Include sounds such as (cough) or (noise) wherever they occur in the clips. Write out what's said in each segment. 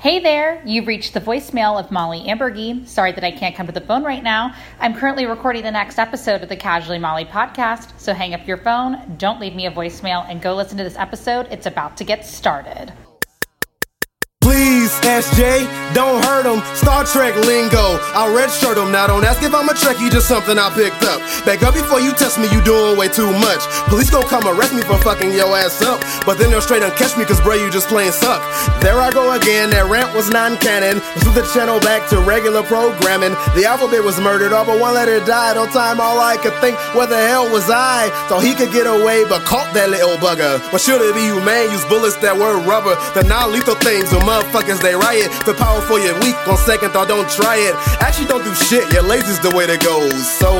Hey there, you've reached the voicemail of Molly Ambergy. Sorry that I can't come to the phone right now. I'm currently recording the next episode of the Casually Molly podcast, so hang up your phone, don't leave me a voicemail, and go listen to this episode. It's about to get started. Please, SJ, don't hurt him. Star Trek lingo. I'll redshirt him. Now don't ask if I'm a Trekkie, just something I picked up. Back up before you test me, you doing way too much. Police gon' come arrest me for fucking your ass up. But then they'll straight up catch me, cause bro, you just plain suck. There I go again, that rant was non-canon. Threw the channel back to regular programming. The alphabet was murdered, all but one letter died. On time, all I could think, where the hell was I? Thought he could get away, but caught that little bugger. But should it be humane? Use bullets that were rubber. The non-lethal things, the motherfuckers they riot. The powerful yet weak, on second thought don't try it. Actually don't do shit, your lazy's the way to go. So,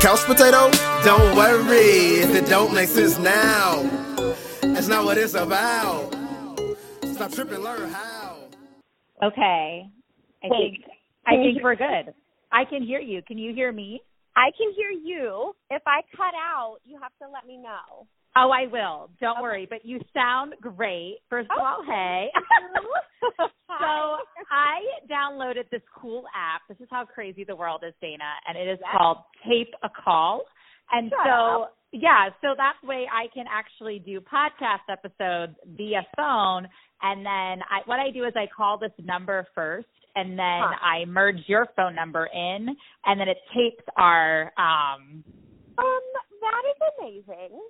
couch potato, don't worry if it don't make sense now. That's not what it's about. Stop tripping, learn how. Okay. I think I think we're good. I can hear you. Can you hear me? I can hear you. If I cut out, you have to let me know. Oh, I will. Don't okay. worry. But you sound great. First of oh. all, hey. (laughs) (laughs) so I downloaded this cool app. This is how crazy the world is, Dana, and it is yes. called TapeACall. And Shut so up. yeah, so that way I can actually do podcast episodes via phone and then I what I do is I call this number first and then huh. I merge your phone number in and then it tapes our um um that is amazing.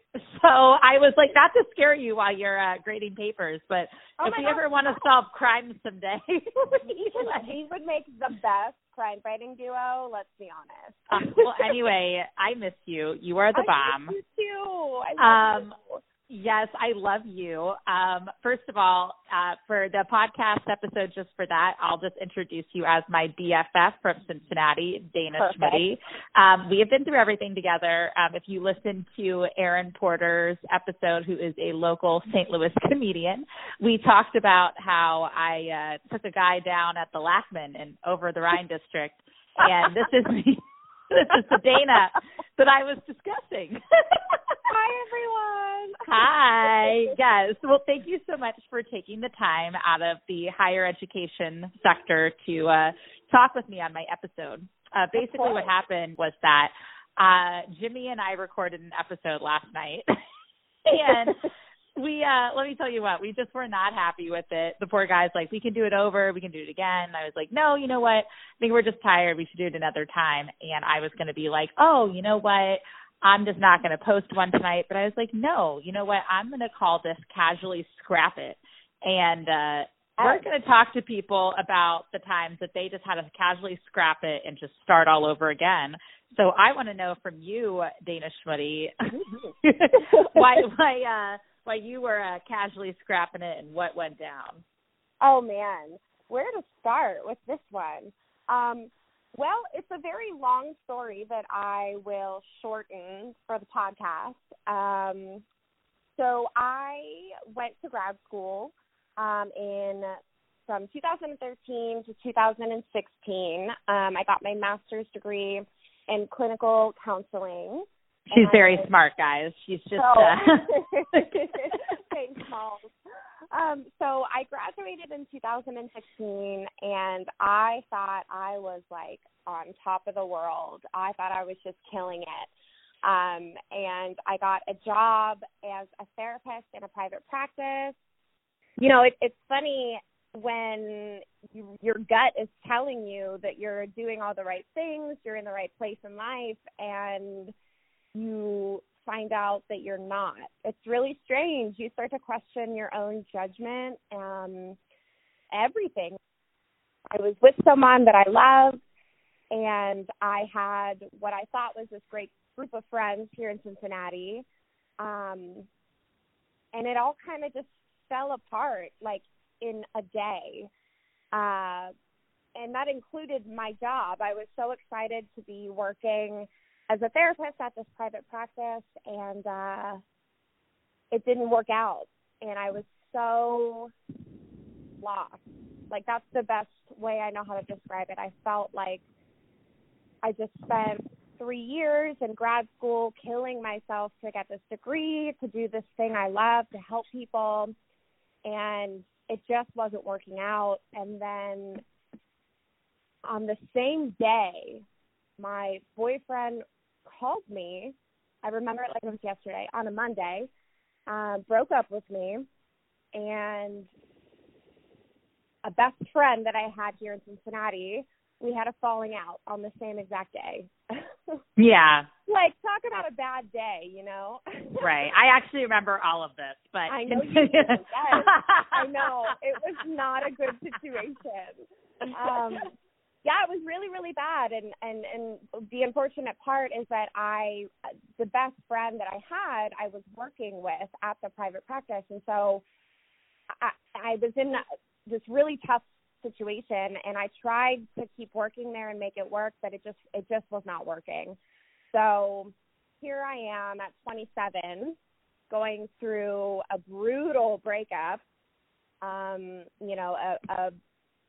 So I was like, not to scare you while you're uh, grading papers, but oh if you God. ever want to solve crimes someday, (laughs) these would make the best crime fighting duo. Let's be honest. um, well, anyway, I miss you. You are the I bomb. Miss you too. I love Um, you. Yes, I love you. Um, first of all, uh, for the podcast episode, just for that, I'll just introduce you as my BFF from Cincinnati, Dana. Schmutte. Um, we have been through everything together. Um, if you listen to Aaron Porter's episode, who is a local St. Louis (laughs) comedian, we talked about how I uh, took a guy down at the Lackman in over the Rhine district, and this is (laughs) me. This is the Dana that I was discussing. (laughs) Hi everyone. Hi. Yes. Well, thank you so much for taking the time out of the higher education sector to uh, talk with me on my episode. Uh, basically, what happened was that uh, Jimmy and I recorded an episode last night, (laughs) and (laughs) we uh let me tell you what we just were not happy with it. The poor guy's like we can do it over we can do it again. And i was like no you know what? I think we're just tired we should do it another time. And i was going to be like oh you know what? I'm just not going to post one tonight. But i was like no you know what? I'm going to call this casually scrap it. And uh we're going to talk to people about the times that they just had to casually scrap it and just start all over again. So I want to know from you, Dana Schmutte, (laughs) why why uh why you were uh, casually scrapping it and what went down. Oh man, where to start with this one? Um, well, it's a very long story that I will shorten for the podcast. Um, so I went to grad school um, in from 2013 to 2016. Um, I got my master's degree in clinical counseling. She's And very I- smart, guys. She's just so, uh, (laughs) (laughs) thanks, Malls. Um, so I graduated in 2016, and I thought I was like on top of the world. I thought I was just killing it. Um, and I got a job as a therapist in a private practice. You know, it, it's funny when you, your gut is telling you that you're doing all the right things, you're in the right place in life, and you find out that you're not. It's really strange. You start to question your own judgment, and everything. I was with someone that I loved, and I had what I thought was this great group of friends here in Cincinnati. Um, and it all kind of just fell apart like in a day. Uh, and that included my job. I was so excited to be working as a therapist at this private practice and uh it didn't work out and I was so lost. Like that's the best way I know how to describe it. I felt like I just spent 3 years in grad school killing myself to get this degree, to do this thing I love, to help people and it just wasn't working out. And then on the same day, my boyfriend called me. I remember it like it was yesterday on a Monday. Uh, broke up with me, and a best friend that I had here in Cincinnati, we had a falling out on the same exact day. (laughs) yeah. Like talk about a bad day, you know. (laughs) right. I actually remember all of this, but I know (laughs) you do. Yes. I know. It was not a good situation. Um yeah, it was really, really bad and, and, and the unfortunate part is that I the best friend that I had I was working with at the private practice and so I I was in this really tough situation and I tried to keep working there and make it work, but it just it just was not working. So here I am at 27 going through a brutal breakup um you know a a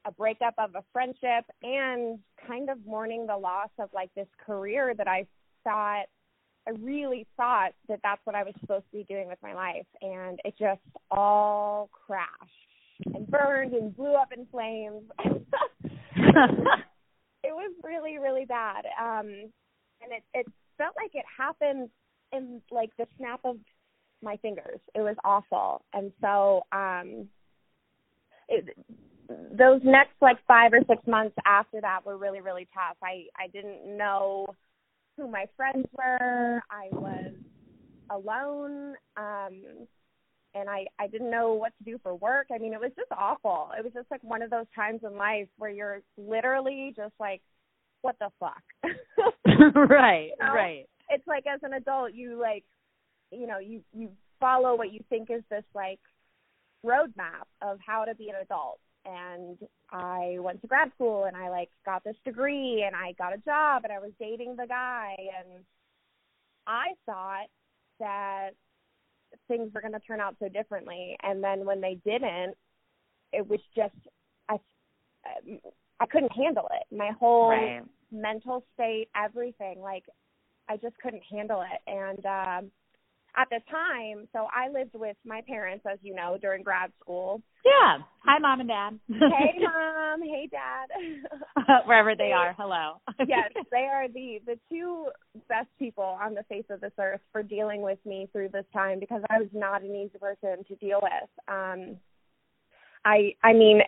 a breakup of a friendship and kind of mourning the loss of like this career that I thought I really thought that that's what I was supposed to be doing with my life and it just all crashed and burned and blew up in flames. (laughs) it was really really bad. Um and it it felt like it happened in like the snap of my fingers. It was awful. And so um it, those next like 5 or 6 months after that were really really tough. I I didn't know who my friends were. I was alone. Um and I I didn't know what to do for work. I mean, it was just awful. It was just like one of those times in life where you're literally just like, what the fuck? (laughs) (laughs) right, you know? right. It's like as an adult, you like, you know, you you follow what you think is this like roadmap of how to be an adult. And I went to grad school and I like got this degree and I got a job and I was dating the guy. And I thought that things were going to turn out so differently. And then when they didn't it was just i i couldn't handle it. My whole right. mental state everything like i just couldn't handle it. And um at the time so i lived with my parents as you know during grad school. Yeah. Hi mom and dad. Hey (laughs) mom. Hey dad. (laughs) Wherever they are. Hello. (laughs) Yes they are the the two best people on the face of this earth for dealing with me through this time because i was not an easy person to deal with. Um i i mean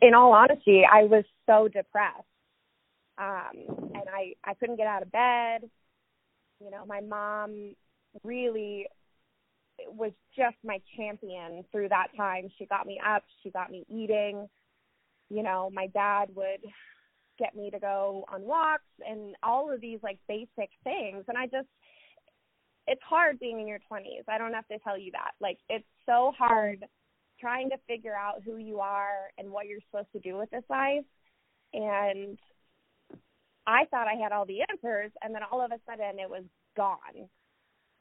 in all honesty i was so depressed. Um and i i couldn't get out of bed. You know my mom really was just my champion through that time. She got me up, she got me eating. You know, my dad would get me to go on walks and all of these like basic things and I just it's hard being in your 20s. I don't have to tell you that. Like it's so hard trying to figure out who you are and what you're supposed to do with this life. And I thought I had all the answers and then all of a sudden it was gone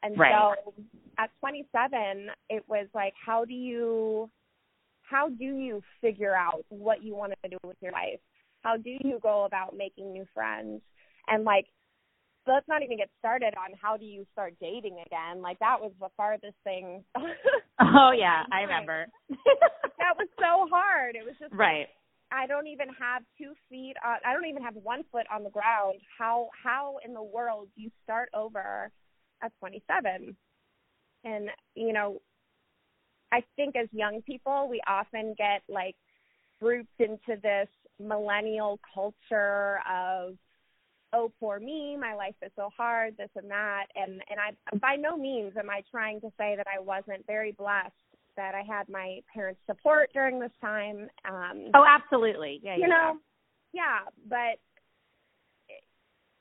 and right. so at 27, it was like, how do you, how do you figure out what you want to do with your life? How do you go about making new friends? And like, let's not even get started on how do you start dating again. Like that was the farthest thing. (laughs) oh yeah, (laughs) I remember. that was so hard. It was just right. I don't even have two feet on. I don't even have one foot on the ground. How how in the world do you start over at 27. And, you know, I think as young people, we often get like grouped into this millennial culture of, oh, poor me, my life is so hard, this and that. And, and I, by no means am I trying to say that I wasn't very blessed that I had my parents' support during this time. Um, oh, absolutely. Yeah. You yeah. know, yeah, but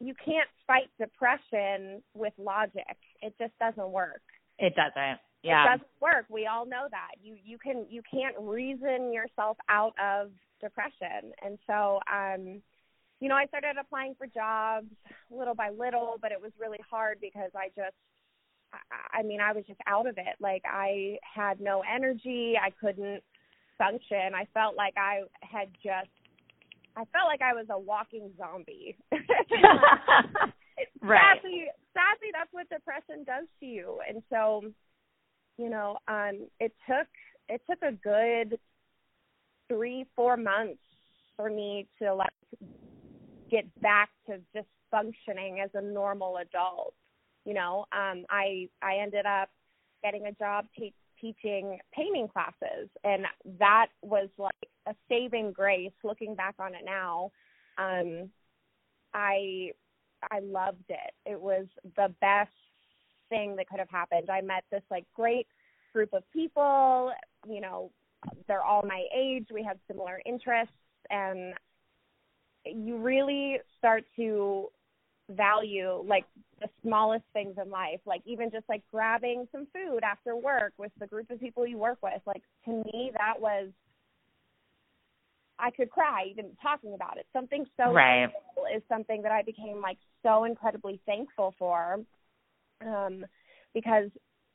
you can't fight depression with logic. It just doesn't work. It doesn't. Yeah. It doesn't work. We all know that. You you can you can't reason yourself out of depression. And so um you know, I started applying for jobs little by little, but it was really hard because I just I, I mean, I was just out of it. Like I had no energy. I couldn't function. I felt like I had just I felt like I was a walking zombie. (laughs) right. Sadly, sadly, that's what depression does to you. And so, you know, um, it took it took a good three, four months for me to like get back to just functioning as a normal adult. You know, um, I I ended up getting a job te- teaching painting classes, and that was like a saving grace. Looking back on it now, um, I I loved it. It was the best thing that could have happened. I met this like great group of people. You know, they're all my age. We have similar interests, and you really start to value like the smallest things in life like even just like grabbing some food after work with the group of people you work with like to me that was I could cry even talking about it. Something so right. simple is something that I became like so incredibly thankful for. Um because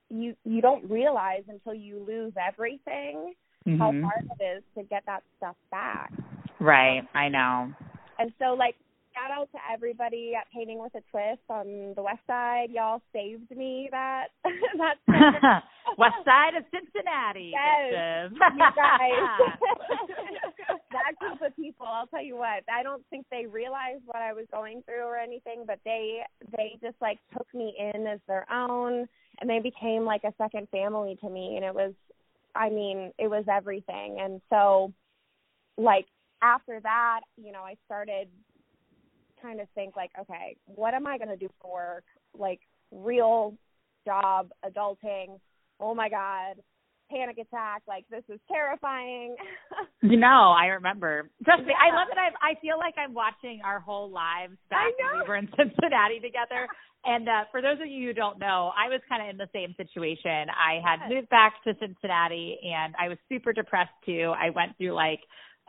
you you don't realize until you lose everything mm-hmm. how hard it is to get that stuff back. Right, I know. And so like shout out to everybody at Painting with a Twist on the west side. Y'all saved me that (laughs) that (laughs) west side of Cincinnati. Yes, you guys. (laughs) that group of people, I'll tell you what, I don't think they realized what I was going through or anything, but they they just like took me in as their own and they became like a second family to me and it was I mean, it was everything. And so like after that, you know, I started trying of think like, okay, what am I going to do for work? Like real job, adulting. Oh my god, panic attack. Like this is terrifying. (laughs) you know, I remember. Trust me, I love that. I I feel like I'm watching our whole lives back when we were in (laughs) Cincinnati together. And uh, for those of you who don't know, I was kind of in the same situation. I had moved back to Cincinnati, and I was super depressed too. I went through like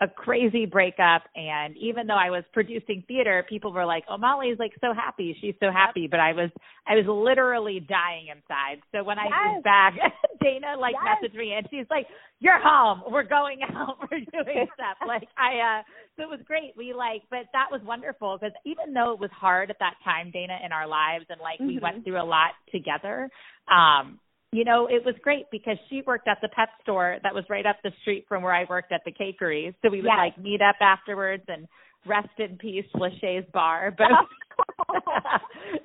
a crazy breakup and even though I was producing theater, people were like, "Oh, Molly's like so happy. She's so happy." But I was I was literally dying inside. So when yes. I was back, (laughs) Dana like yes. messaged me and she's like, "You're home. We're going (laughs) out. We're doing (laughs) stuff." like I uh so it was great. We like but that was wonderful because even though it was hard at that time, Dana in our lives and like mm-hmm. we went through a lot together, um you know, it was great because she worked at the pet store that was right up the street from where I worked at the cakery. So we would yes. like meet up afterwards and rest in peace, Lachey's bar. But oh.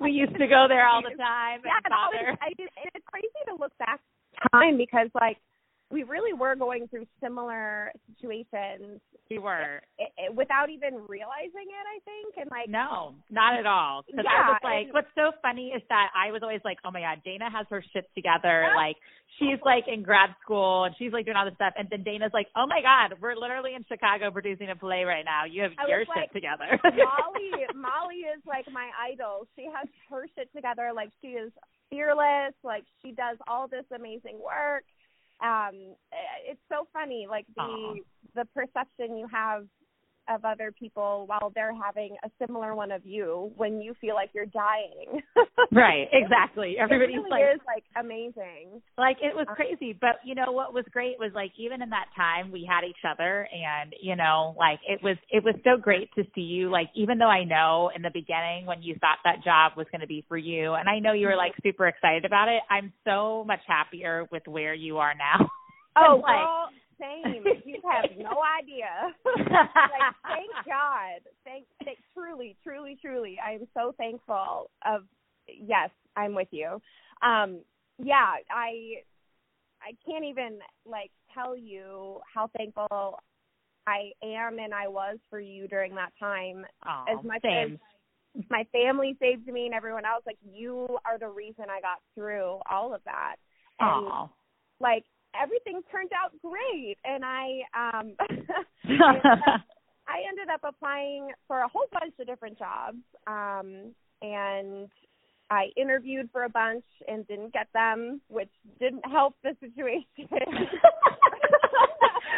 (laughs) we used to go there all the (laughs) time. Yeah, and bother. I, it's crazy to look back time because like we really were going through similar situations. We were it, it, without even realizing it. I think, and like no, not at all. Because yeah, I was like, and, what's so funny is that I was always like, oh my god, Dana has her shit together. like she's like in grad school and she's like doing all this stuff, and then Dana's like, oh my god, we're literally in Chicago producing a play right now. You have I your shit like, together. Molly, (laughs) Molly is like my idol. She has her shit together. Like she is fearless. Like she does all this amazing work um it's so funny like the Aww. the perception you have of other people while they're having a similar one of you when you feel like you're dying. (laughs) right, (laughs) exactly. Everybody's it really like is like amazing. Like it was um, crazy, but you know what was great was like even in that time we had each other and you know like it was it was so great to see you like even though I know in the beginning when you thought that job was going to be for you and I know you were mm-hmm. like super excited about it, I'm so much happier with where you are now. (laughs) Oh, like, girl, same. You have no idea. (laughs) like, thank God. Thank, thank, truly, truly, truly. I am so thankful of. Yes, I'm with you. Um, yeah, I, I can't even like tell you how thankful I am and I was for you during that time. Aww, as much same. as my family saved me and everyone else, like you are the reason I got through all of that. And Aww. like everything turned out great and I um (laughs) (laughs) I ended up applying for a whole bunch of different jobs. Um and I interviewed for a bunch and didn't get them, which didn't help the situation. (laughs)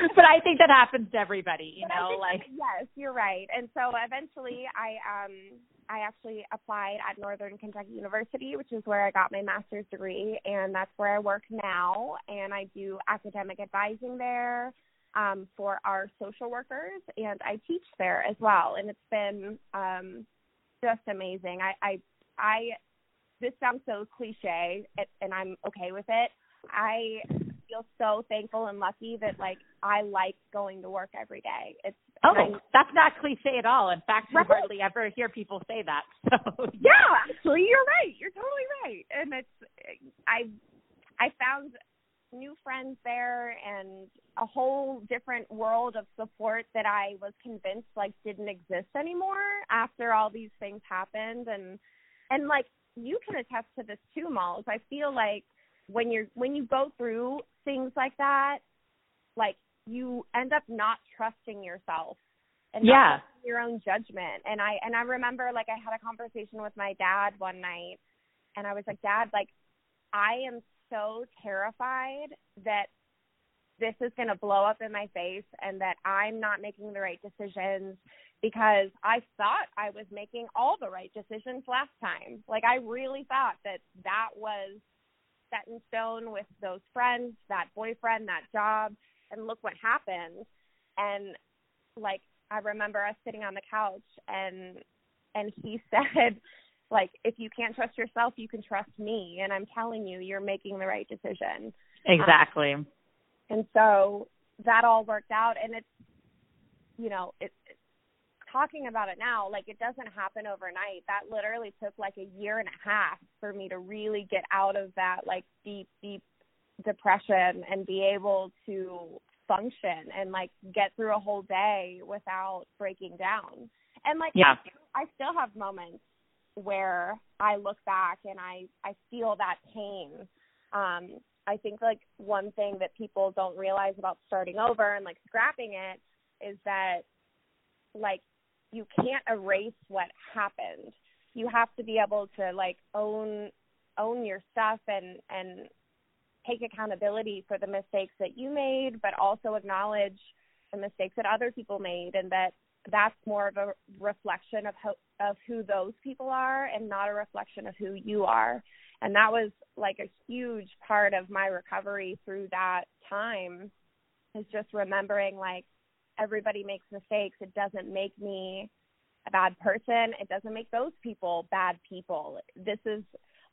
(laughs) but I think that happens to everybody, you But know, like yes, you're right. And so eventually, I um I actually applied at Northern Kentucky University, which is where I got my master's degree, and that's where I work now. And I do academic advising there um, for our social workers, and I teach there as well. And it's been um, just amazing. I, I I this sounds so cliche, and I'm okay with it. I feel so thankful and lucky that like I like going to work every day. It's oh, I, that's not cliche at all. In fact, right. you hardly ever hear people say that. (laughs) So yeah, actually, you're right. You're totally right. And it's I I found new friends there and a whole different world of support that I was convinced like didn't exist anymore after all these things happened and and like you can attest to this too Malls. I feel like when you're when you go through things like that like you end up not trusting yourself and yeah. your own judgment. And I and I remember like I had a conversation with my dad one night and I was like dad like I am so terrified that this is going to blow up in my face and that I'm not making the right decisions because I thought I was making all the right decisions last time. Like I really thought that that was set in stone with those friends, that boyfriend, that job, and look what happened. And like I remember us sitting on the couch and and he (laughs) said like if you can't trust yourself you can trust me. And i'm telling you you're making the right decision. Exactly. um, and so that all worked out and it's you know it's talking about it now like it doesn't happen overnight. That literally took like a year and a half for me to really get out of that like deep deep depression and be able to function and like get through a whole day without breaking down and like yeah. I, I still have moments where I look back and I I feel that pain. Um, I think like one thing that people don't realize about starting over and like scrapping it is that like you can't erase what happened. You have to be able to like own own your stuff and and take accountability for the mistakes that you made, but also acknowledge the mistakes that other people made and that that's more of a reflection of how, of who those people are and not a reflection of who you are. And that was like a huge part of my recovery through that time is just remembering like everybody makes mistakes. It doesn't make me a bad person. It doesn't make those people bad people. This is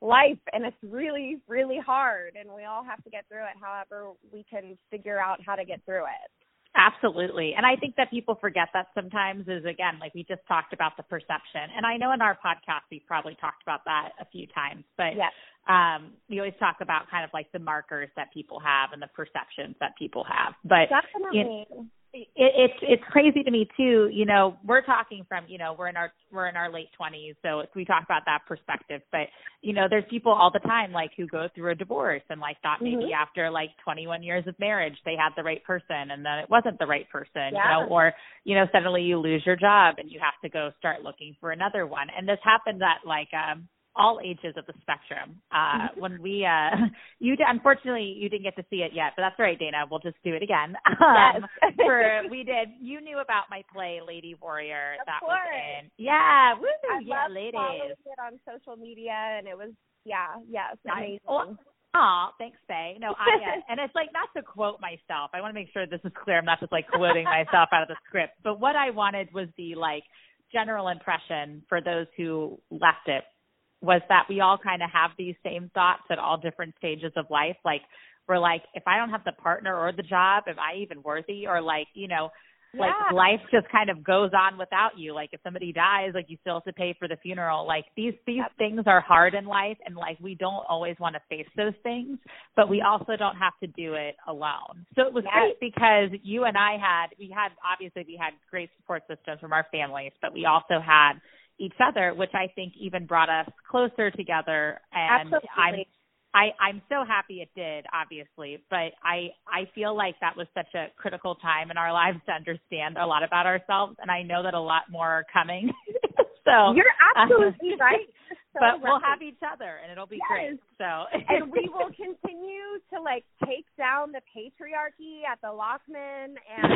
life and it's really really hard and we all have to get through it however we can figure out how to get through it Absolutely. And I think that people forget that sometimes is again, like we just talked about the perception. And I know in our podcast we've probably talked about that a few times, but yes. um we always talk about kind of like the markers that people have and the perceptions that people have. But definitely you know, it, it's it's crazy to me too. You know, we're talking from you know we're in our we're in our late twenties, so we talk about that perspective. But you know, there's people all the time like who go through a divorce and like thought maybe mm-hmm. after like 21 years of marriage they had the right person and then it wasn't the right person. Yeah. You know, or you know suddenly you lose your job and you have to go start looking for another one. And this happened at like um all ages of the spectrum. Uh, (laughs) when we, uh, (laughs) you unfortunately you didn't get to see it yet, but that's all right, Dana. We'll just do it again. (laughs) Um, yes. for we did. You knew about my play, Lady Warrior. Of that course. was in. Yeah, woo, I yeah, ladies. it on social media, and it was yeah, yes, amazing. Well, Aw, thanks, Faye. No, I uh, and it's like not to quote myself. I want to make sure this is clear. I'm not just like quoting myself out of the script. But what I wanted was the like general impression for those who left it was that we all kind of have these same thoughts at all different stages of life. Like we're like, if I don't have the partner or the job, am I even worthy? Or like, you know, like Yeah. life just kind of goes on without you. Like if somebody dies, like you still have to pay for the funeral. Like these these things are hard in life and like we don't always want to face those things, but we also don't have to do it alone. So it was Yes. great because you and I had we had obviously we had great support systems from our families, but we also had each other, which I think even brought us closer together. And I'm I, I'm so happy it did, obviously, but I I feel like that was such a critical time in our lives to understand a lot about ourselves, and I know that a lot more are coming. (laughs) so (laughs) You're absolutely uh, right. (laughs) So but we'll have each other, and it'll be Yes. great. So and we will continue to like take down the patriarchy at the Lackman and (laughs)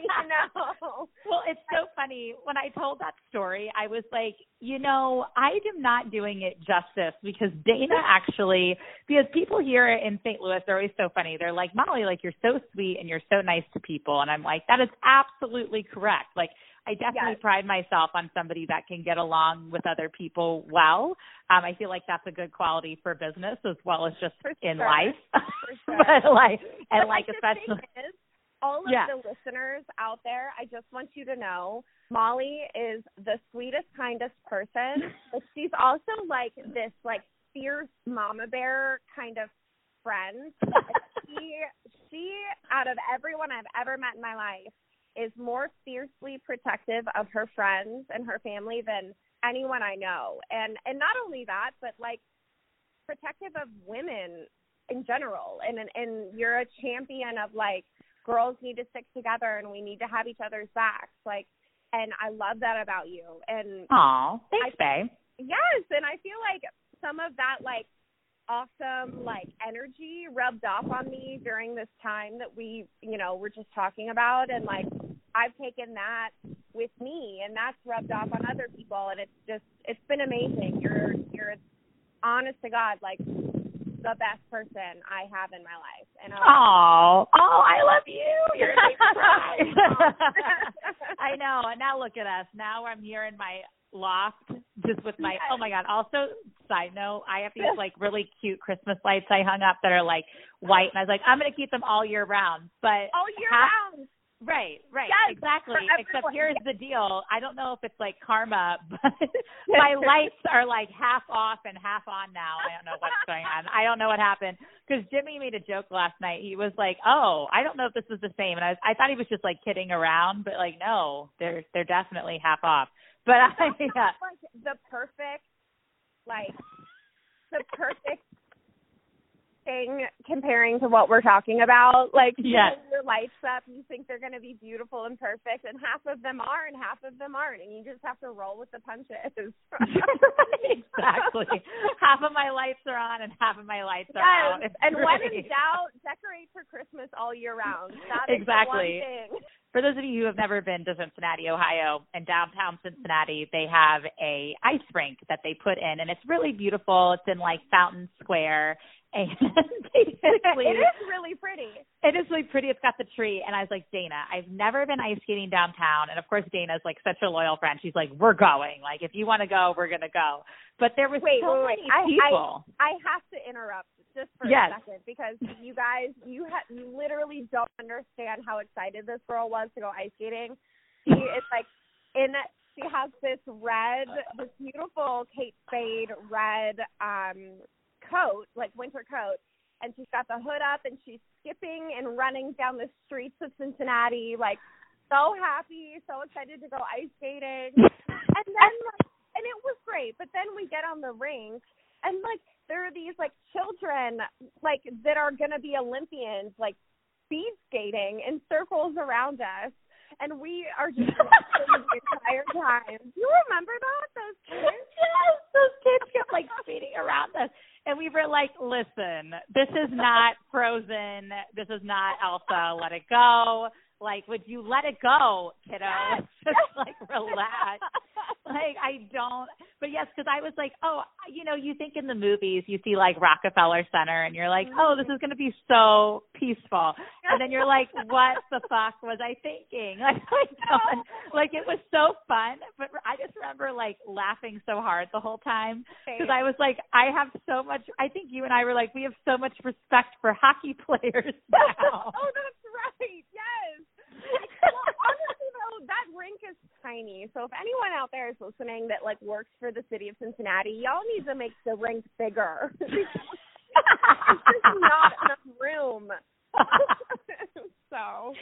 you know Well, it's so funny. When I told that story, I was like, you know, I am not doing it justice because Dana actually, because people here in St. Louis, they're always so funny. They're like, Molly, like you're so sweet and you're so nice to people. And I'm like, that is absolutely correct. Like, I definitely yes. pride myself on somebody that can get along with other people well. Um, I feel like that's a good quality for business as well as just for in sure. life. (laughs) Sure. but like, and but like, especially. Is, all of yeah. the listeners out there, I just want you to know Molly is the sweetest, kindest person. but (laughs) she's also like this like fierce mama bear kind of friend. she she out of everyone I've ever met in my life is more fiercely protective of her friends and her family than anyone I know. And and not only that, but like protective of women in general. And and, and you're a champion of like girls need to stick together and we need to have each other's backs. Like, and I love that about you. And oh, thanks, babe. Yes, and I feel like some of that like awesome like energy rubbed off on me during this time that we, you know, were just talking about, and like I've taken that with me, and that's rubbed off on other people, and it's just it's been amazing. You're you're honest to God like the best person I have in my life. And oh, oh, I love you. You're. (laughs) (laughs) I know. And now look at us. Now I'm here in my loft just with my. Oh yes. Oh my God. Also, side note, I have these like really cute Christmas lights I hung up that are like white, and I was like, I'm gonna keep them all year round. But all year half, round. Right, right, yes, exactly. Except here's the deal. I don't know if it's like karma, (laughs) but (laughs) my lights are like half off and half on now. I don't know what's going on. I don't know what happened because Jimmy made a joke last night. He was like, "Oh, I don't know if this is the same," and I was, I thought he was just like kidding around, but like, no, they're they're definitely half off. But I, yeah. Uh like the perfect, like the perfect thing comparing to what we're talking about. Like yes. your lights up, you think they're going to be beautiful and perfect, and half of them are, and half of them aren't, and you just have to roll with the punches. (laughs) exactly. half of my lights are on, and half of my lights are yes. out. It's and great. when in doubt, decorate for Christmas all year round. That exactly. For those of you who have never been to Cincinnati, Ohio, and downtown Cincinnati, they have a ice rink that they put in, and it's really beautiful. It's in like Fountain Square, and basically (laughs) it is (laughs) really pretty. It is really pretty. It's got the tree, and I was like, Dana, I've never been ice skating downtown, and of course Dana's like such a loyal friend. She's like, we're going. Like if you want to go, we're gonna go. But there was wait, so wait, many wait. people. I, I, I have to interrupt just for yes. a second because you guys, you ha- you literally don't understand how excited this girl was to go ice skating. She is like in. She has this red, this beautiful Kate Spade red um coat, like winter coat, and she's got the hood up and she's skipping and running down the streets of Cincinnati, like so happy, so excited to go ice skating. (laughs) and then like and it was great, but then we get on the rink and like there are these like children like that are gonna be Olympians, like speed skating in circles around us. And we are just the (laughs) entire time. Do you remember that? Those kids? Like, listen, this is not Frozen. This is not Elsa. Let it go. Like, would you let it go, kiddo? (laughs) Just like relax. like, I don't. But yes, because I was like, oh, you know, you think in the movies you see like Rockefeller Center, and you're like, oh, this mm-hmm. is going to be so peaceful, and then you're like, (laughs) what the fuck was I thinking? (laughs) Like, oh I don't, like it was so fun, but I just remember like laughing so hard the whole time because I was like, I have so much. I think you and I were like, we have so much respect for hockey (laughs) players now. oh, that's right. Yes. well, honestly, though, that rink is tiny. So if anyone out there is listening that like works for the city of Cincinnati, y'all need to make the rink bigger. (laughs) There's not enough room. (laughs) so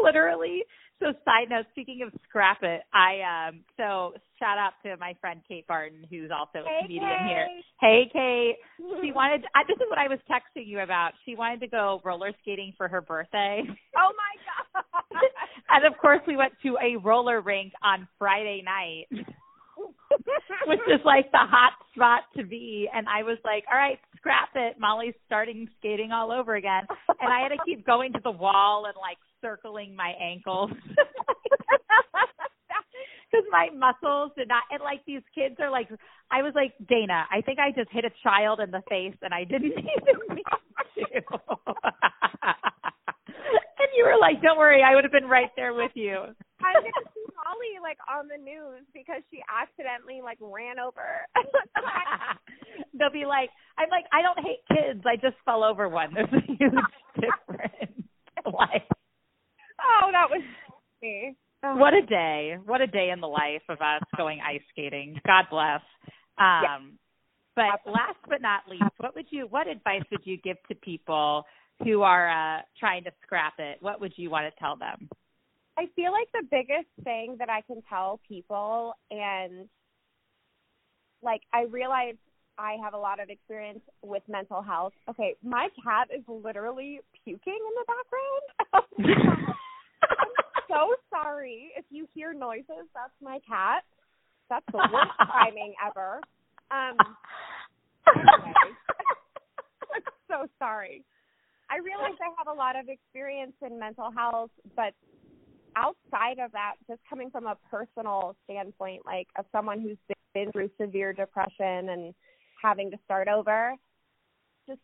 literally so side note speaking of scrap it i um so shout out to my friend kate barton who's also hey, a comedian Kate. here hey kate she wanted I, this is what i was texting you about she wanted to go roller skating for her birthday oh my and of course we went to a roller rink on friday night (laughs) which is like the hot spot to be. And I was like, all right, scrap it. Molly's starting skating all over again. And I had to keep going to the wall and like circling my ankles. (laughs) Because my muscles did not and like these kids are like I was like, Dana, I think I just hit a child in the face and I didn't (laughs) even mean to. You were like, Don't worry, I would have been right there with you. I'm gonna see Molly like on the news because she accidentally like ran over. (laughs) They'll be like, I'm like, I don't hate kids. I just fell over one. (laughs) There's a huge difference. (laughs) like, oh, that was me. Oh. What a day! What a day in the life of us going ice skating. God bless. Um, yeah. But last but not least, what would you? What advice would you give to people who are uh, trying to scrap it? What would you want to tell them? I feel like the biggest thing that I can tell people, and like I realize I have a lot of experience with mental health. Okay, my cat is literally puking in the background. (laughs) I'm so sorry if you hear noises. That's my cat. That's the worst (laughs) timing ever. Um, (laughs) anyway, I'm so sorry. I realize I have a lot of experience in mental health, but outside of that, just coming from a personal standpoint, like of someone who's been through severe depression and having to start over, just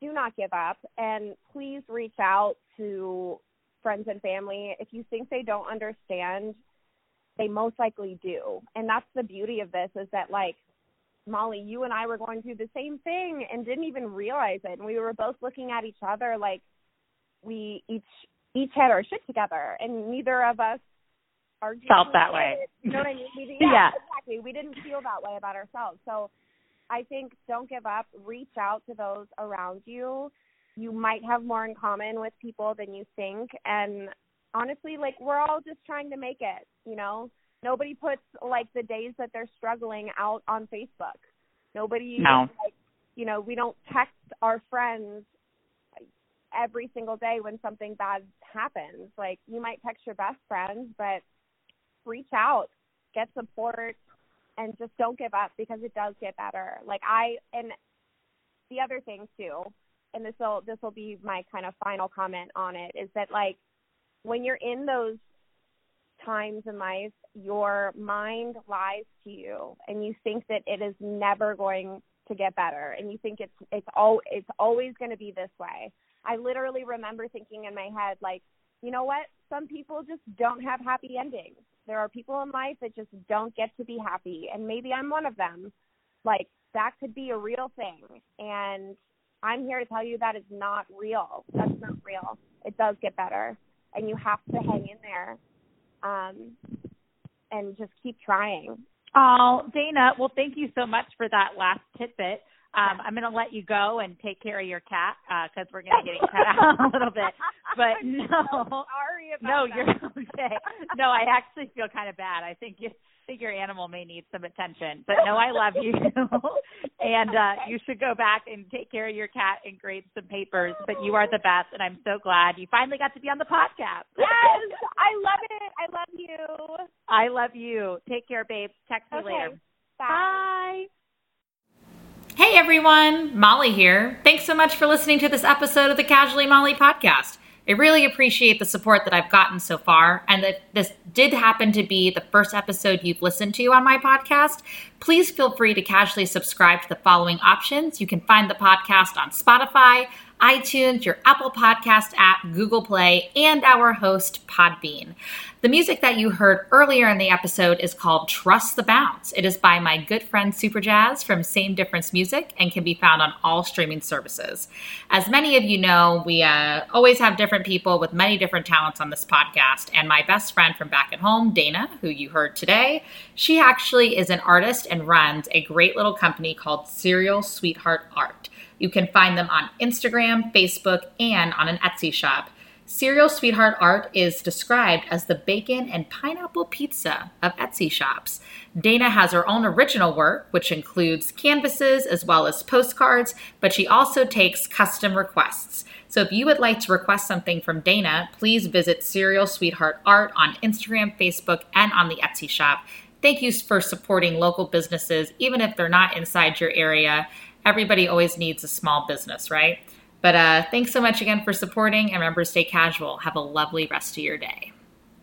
do not give up and please reach out to friends and family. If you think they don't understand, they most likely do. And that's the beauty of this is that like Molly, you and I were going through the same thing and didn't even realize it. And we were both looking at each other like we each each had our shit together and neither of us are felt that way. You know what I mean? We, (laughs) yeah, yeah, exactly. We didn't feel that way about ourselves. So I think don't give up. Reach out to those around you. You might have more in common with people than you think. And honestly, like we're all just trying to make it, you know? Nobody puts like the days that they're struggling out on Facebook. Nobody no. like you know, we don't text our friends every single day when something bad happens. Like you might text your best friends, but reach out, get support, and just don't give up because it does get better. Like I and the other thing too, and this will this will be my kind of final comment on it is that like when you're in those times in life, your mind lies to you and you think that it is never going to get better and you think it's it's all it's always going to be this way. I literally remember thinking in my head like, you know what? Some people just don't have happy endings there are people in life that just don't get to be happy, and maybe I'm one of them. Like that could be a real thing, and I'm here to tell you that is not real. That's not real. It does get better, and you have to hang in there, um, and just keep trying. Oh, Dana, well, thank you so much for that last tidbit. Um, I'm going to let you go and take care of your cat because uh, we're going to get cut out (laughs) a little bit. (laughs) But no, so no, that. you're (laughs) okay. No, I actually feel kind of bad. I think you think your animal may need some attention. But no, I love you, (laughs) and uh, you should go back and take care of your cat and grade some papers. But you are the best, and I'm so glad you finally got to be on the podcast. yes, I love it. I love you. I love you. Take care, babe. Text me okay. later. Bye. Bye. Hey everyone, Molly here. Thanks so much for listening to this episode of the Casually Molly podcast. I really appreciate the support that I've gotten so far, and that this did happen to be the first episode you've listened to on my podcast. Please feel free to casually subscribe to the following options. You can find the podcast on Spotify, iTunes, your Apple Podcast app, Google Play, and our host, Podbean. The music that you heard earlier in the episode is called Trust the Bounce. It is by my good friend Superjaz from Same Difference Music and can be found on all streaming services. As many of you know, we uh, always have different people with many different talents on this podcast, and my best friend from back at home, Dana, who you heard today, she actually is an artist and runs a great little company called Serial Sweetheart Art. You can find them on Instagram, Facebook, and on an Etsy shop. Serial Sweetheart Art is described as the bacon and pineapple pizza of Etsy shops. Dana has her own original work, which includes canvases as well as postcards, but she also takes custom requests. So if you would like to request something from Dana, please visit Serial Sweetheart Art on Instagram, Facebook, and on the Etsy shop. Thank you for supporting local businesses, even if they're not inside your area everybody always needs a small business, right? But uh, thanks so much again for supporting, and remember, stay casual. Have a lovely rest of your day.